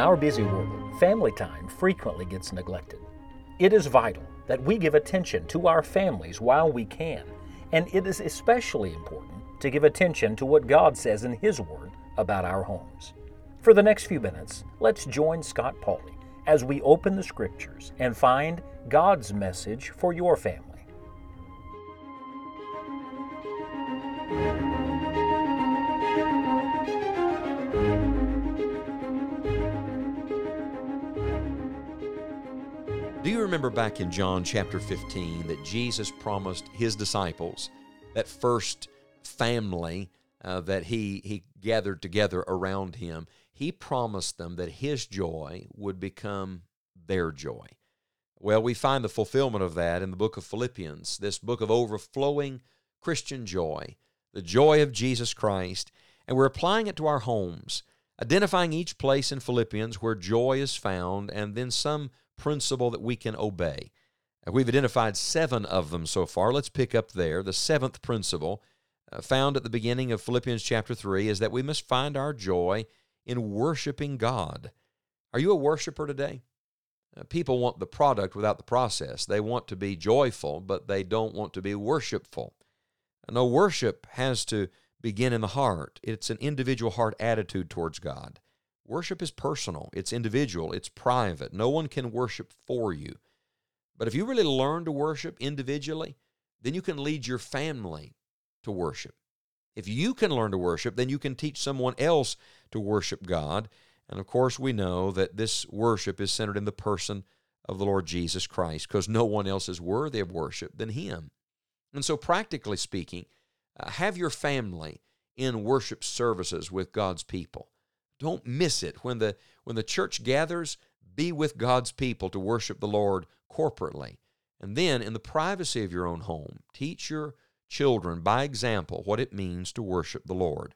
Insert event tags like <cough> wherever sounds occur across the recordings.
our busy world, family time frequently gets neglected. It is vital that we give attention to our families while we can, and it is especially important to give attention to what God says in His Word about our homes. For the next few minutes, let's join Scott Pauley as we open the Scriptures and find God's message for your family. Do you remember back in John chapter 15 that Jesus promised his disciples, that first family uh, that he, he gathered together around him, he promised them that his joy would become their joy. Well, we find the fulfillment of that in the book of Philippians, this book of overflowing Christian joy, the joy of Jesus Christ, and we're applying it to our homes, identifying each place in Philippians where joy is found, and then some principle that we can obey. And we've identified seven of them so far. Let's pick up there. The seventh principle, uh, found at the beginning of Philippians chapter 3, is that we must find our joy in worshiping God. Are you a worshiper today? Uh, people want the product without the process. They want to be joyful, but they don't want to be worshipful. No, worship has to begin in the heart. It's an individual heart attitude towards God. Worship is personal, it's individual, it's private. No one can worship for you. But if you really learn to worship individually, then you can lead your family to worship. If you can learn to worship, then you can teach someone else to worship God. And of course, we know that this worship is centered in the person of the Lord Jesus Christ because no one else is worthy of worship than Him. And so, practically speaking, uh, have your family in worship services with God's people. Don't miss it. When the, when the church gathers, be with God's people to worship the Lord corporately. And then, in the privacy of your own home, teach your children by example what it means to worship the Lord.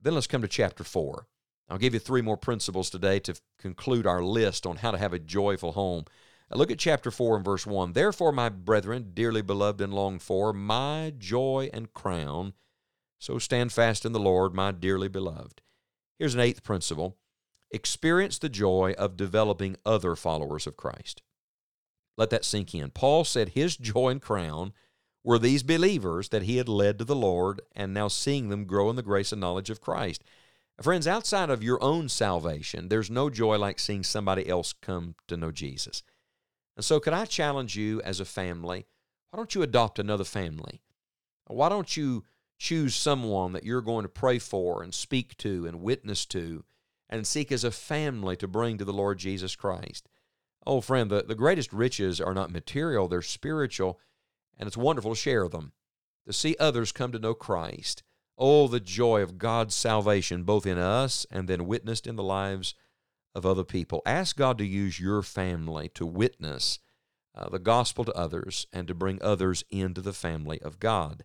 Then let's come to chapter 4. I'll give you three more principles today to conclude our list on how to have a joyful home. Look at chapter 4 and verse 1. Therefore, my brethren, dearly beloved and longed for, my joy and crown, so stand fast in the Lord, my dearly beloved. Here's an eighth principle experience the joy of developing other followers of Christ. Let that sink in. Paul said his joy and crown were these believers that he had led to the Lord and now seeing them grow in the grace and knowledge of Christ. Friends, outside of your own salvation, there's no joy like seeing somebody else come to know Jesus. And so, could I challenge you as a family? Why don't you adopt another family? Why don't you choose someone that you're going to pray for and speak to and witness to and seek as a family to bring to the Lord Jesus Christ. Oh, friend, the, the greatest riches are not material, they're spiritual, and it's wonderful to share them, to see others come to know Christ. Oh, the joy of God's salvation, both in us and then witnessed in the lives of other people. Ask God to use your family to witness uh, the gospel to others and to bring others into the family of God.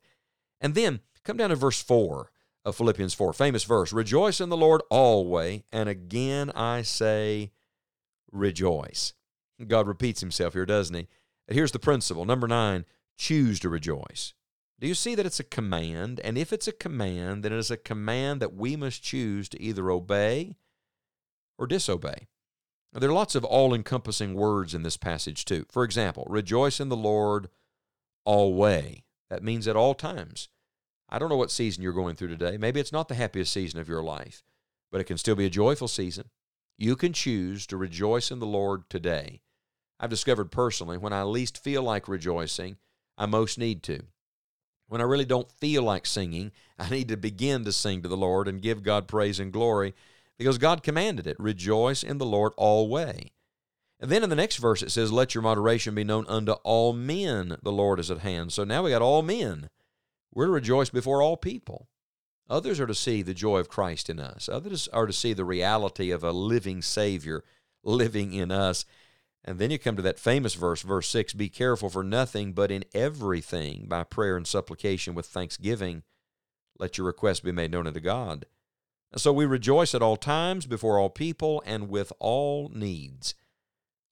And then Come down to verse 4 of Philippians 4, famous verse Rejoice in the Lord always, and again I say, rejoice. God repeats himself here, doesn't he? Here's the principle. Number nine, choose to rejoice. Do you see that it's a command? And if it's a command, then it is a command that we must choose to either obey or disobey. Now, there are lots of all encompassing words in this passage, too. For example, rejoice in the Lord always. That means at all times. I don't know what season you're going through today. Maybe it's not the happiest season of your life, but it can still be a joyful season. You can choose to rejoice in the Lord today. I've discovered personally when I least feel like rejoicing, I most need to. When I really don't feel like singing, <laughs> I need to begin to sing to the Lord and give God praise and glory because God commanded it. Rejoice in the Lord always. And then in the next verse it says, Let your moderation be known unto all men, the Lord is at hand. So now we got all men. We're to rejoice before all people. Others are to see the joy of Christ in us. Others are to see the reality of a living Savior living in us. And then you come to that famous verse, verse 6 Be careful for nothing, but in everything, by prayer and supplication with thanksgiving, let your requests be made known unto God. And so we rejoice at all times, before all people, and with all needs.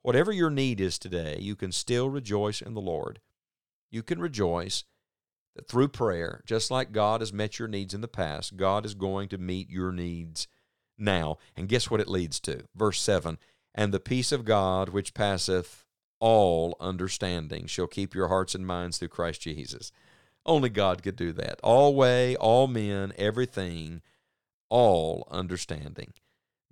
Whatever your need is today, you can still rejoice in the Lord. You can rejoice that through prayer, just like God has met your needs in the past, God is going to meet your needs now. And guess what it leads to? Verse 7 And the peace of God, which passeth all understanding, shall keep your hearts and minds through Christ Jesus. Only God could do that. All way, all men, everything, all understanding.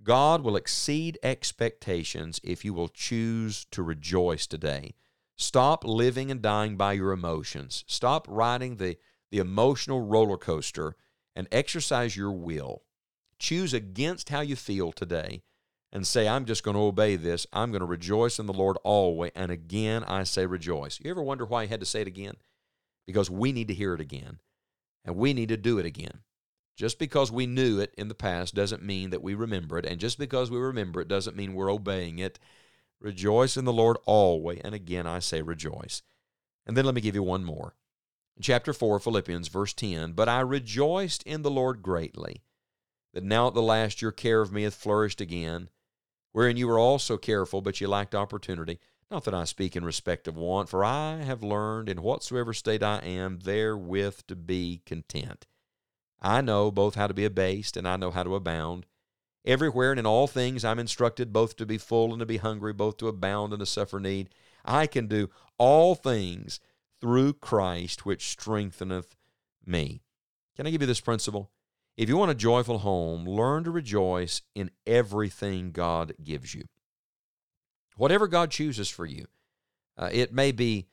God will exceed expectations if you will choose to rejoice today. Stop living and dying by your emotions. Stop riding the, the emotional roller coaster and exercise your will. Choose against how you feel today and say, I'm just going to obey this. I'm going to rejoice in the Lord always. And again, I say rejoice. You ever wonder why he had to say it again? Because we need to hear it again and we need to do it again. Just because we knew it in the past doesn't mean that we remember it. And just because we remember it doesn't mean we're obeying it. Rejoice in the Lord always. And again, I say rejoice. And then let me give you one more. chapter 4, Philippians, verse 10 But I rejoiced in the Lord greatly, that now at the last your care of me hath flourished again, wherein you were also careful, but you lacked opportunity. Not that I speak in respect of want, for I have learned in whatsoever state I am therewith to be content. I know both how to be abased and I know how to abound. Everywhere and in all things I'm instructed both to be full and to be hungry, both to abound and to suffer need. I can do all things through Christ which strengtheneth me. Can I give you this principle? If you want a joyful home, learn to rejoice in everything God gives you. Whatever God chooses for you, uh, it may be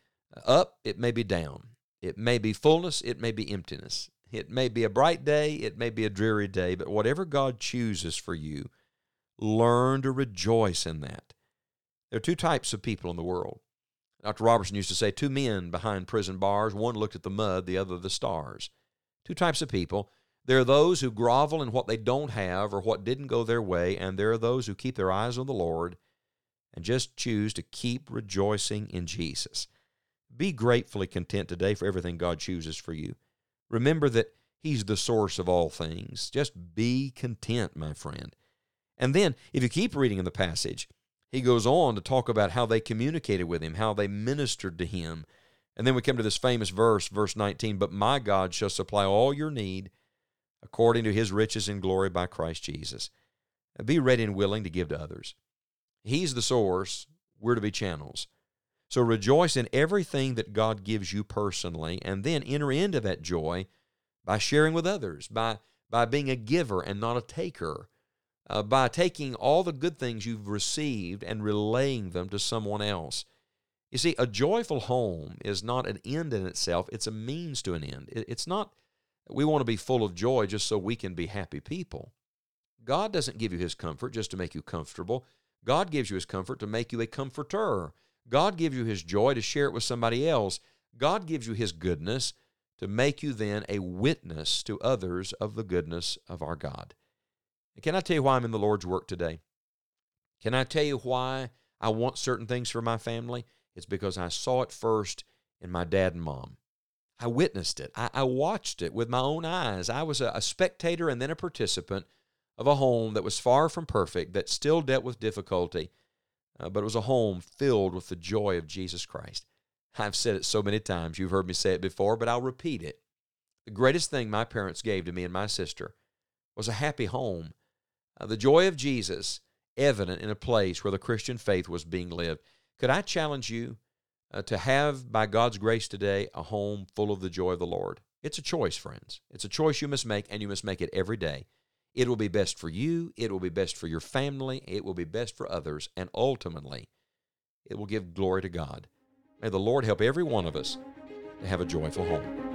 up, it may be down, it may be fullness, it may be emptiness. It may be a bright day, it may be a dreary day, but whatever God chooses for you, learn to rejoice in that. There are two types of people in the world. Dr. Robertson used to say two men behind prison bars, one looked at the mud, the other the stars. Two types of people. There are those who grovel in what they don't have or what didn't go their way, and there are those who keep their eyes on the Lord and just choose to keep rejoicing in Jesus. Be gratefully content today for everything God chooses for you. Remember that He's the source of all things. Just be content, my friend. And then, if you keep reading in the passage, he goes on to talk about how they communicated with him, how they ministered to him. And then we come to this famous verse, verse 19 But my God shall supply all your need according to his riches and glory by Christ Jesus. Be ready and willing to give to others. He's the source, we're to be channels. So rejoice in everything that God gives you personally, and then enter into that joy by sharing with others, by, by being a giver and not a taker, uh, by taking all the good things you've received and relaying them to someone else. You see, a joyful home is not an end in itself, it's a means to an end. It, it's not, we want to be full of joy just so we can be happy people. God doesn't give you his comfort just to make you comfortable. God gives you his comfort to make you a comforter. God gives you his joy to share it with somebody else. God gives you his goodness to make you then a witness to others of the goodness of our God. And can I tell you why I'm in the Lord's work today? Can I tell you why I want certain things for my family? It's because I saw it first in my dad and mom. I witnessed it. I, I watched it with my own eyes. I was a, a spectator and then a participant of a home that was far from perfect, that still dealt with difficulty, uh, but it was a home filled with the joy of Jesus Christ. I've said it so many times, you've heard me say it before, but I'll repeat it. The greatest thing my parents gave to me and my sister was a happy home, uh, the joy of Jesus evident in a place where the Christian faith was being lived. Could I challenge you uh, to have, by God's grace today, a home full of the joy of the Lord? It's a choice, friends. It's a choice you must make, and you must make it every day. It will be best for you, it will be best for your family, it will be best for others, and ultimately, it will give glory to God. May the Lord help every one of us to have a joyful home.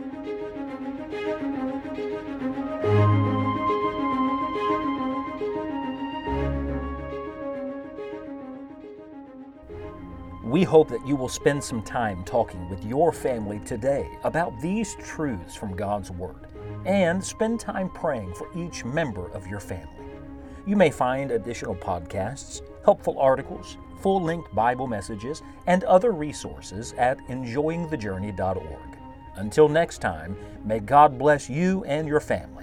We hope that you will spend some time talking with your family today about these truths from God's Word and spend time praying for each member of your family. You may find additional podcasts, helpful articles, full length Bible messages, and other resources at enjoyingthejourney.org. Until next time, may God bless you and your family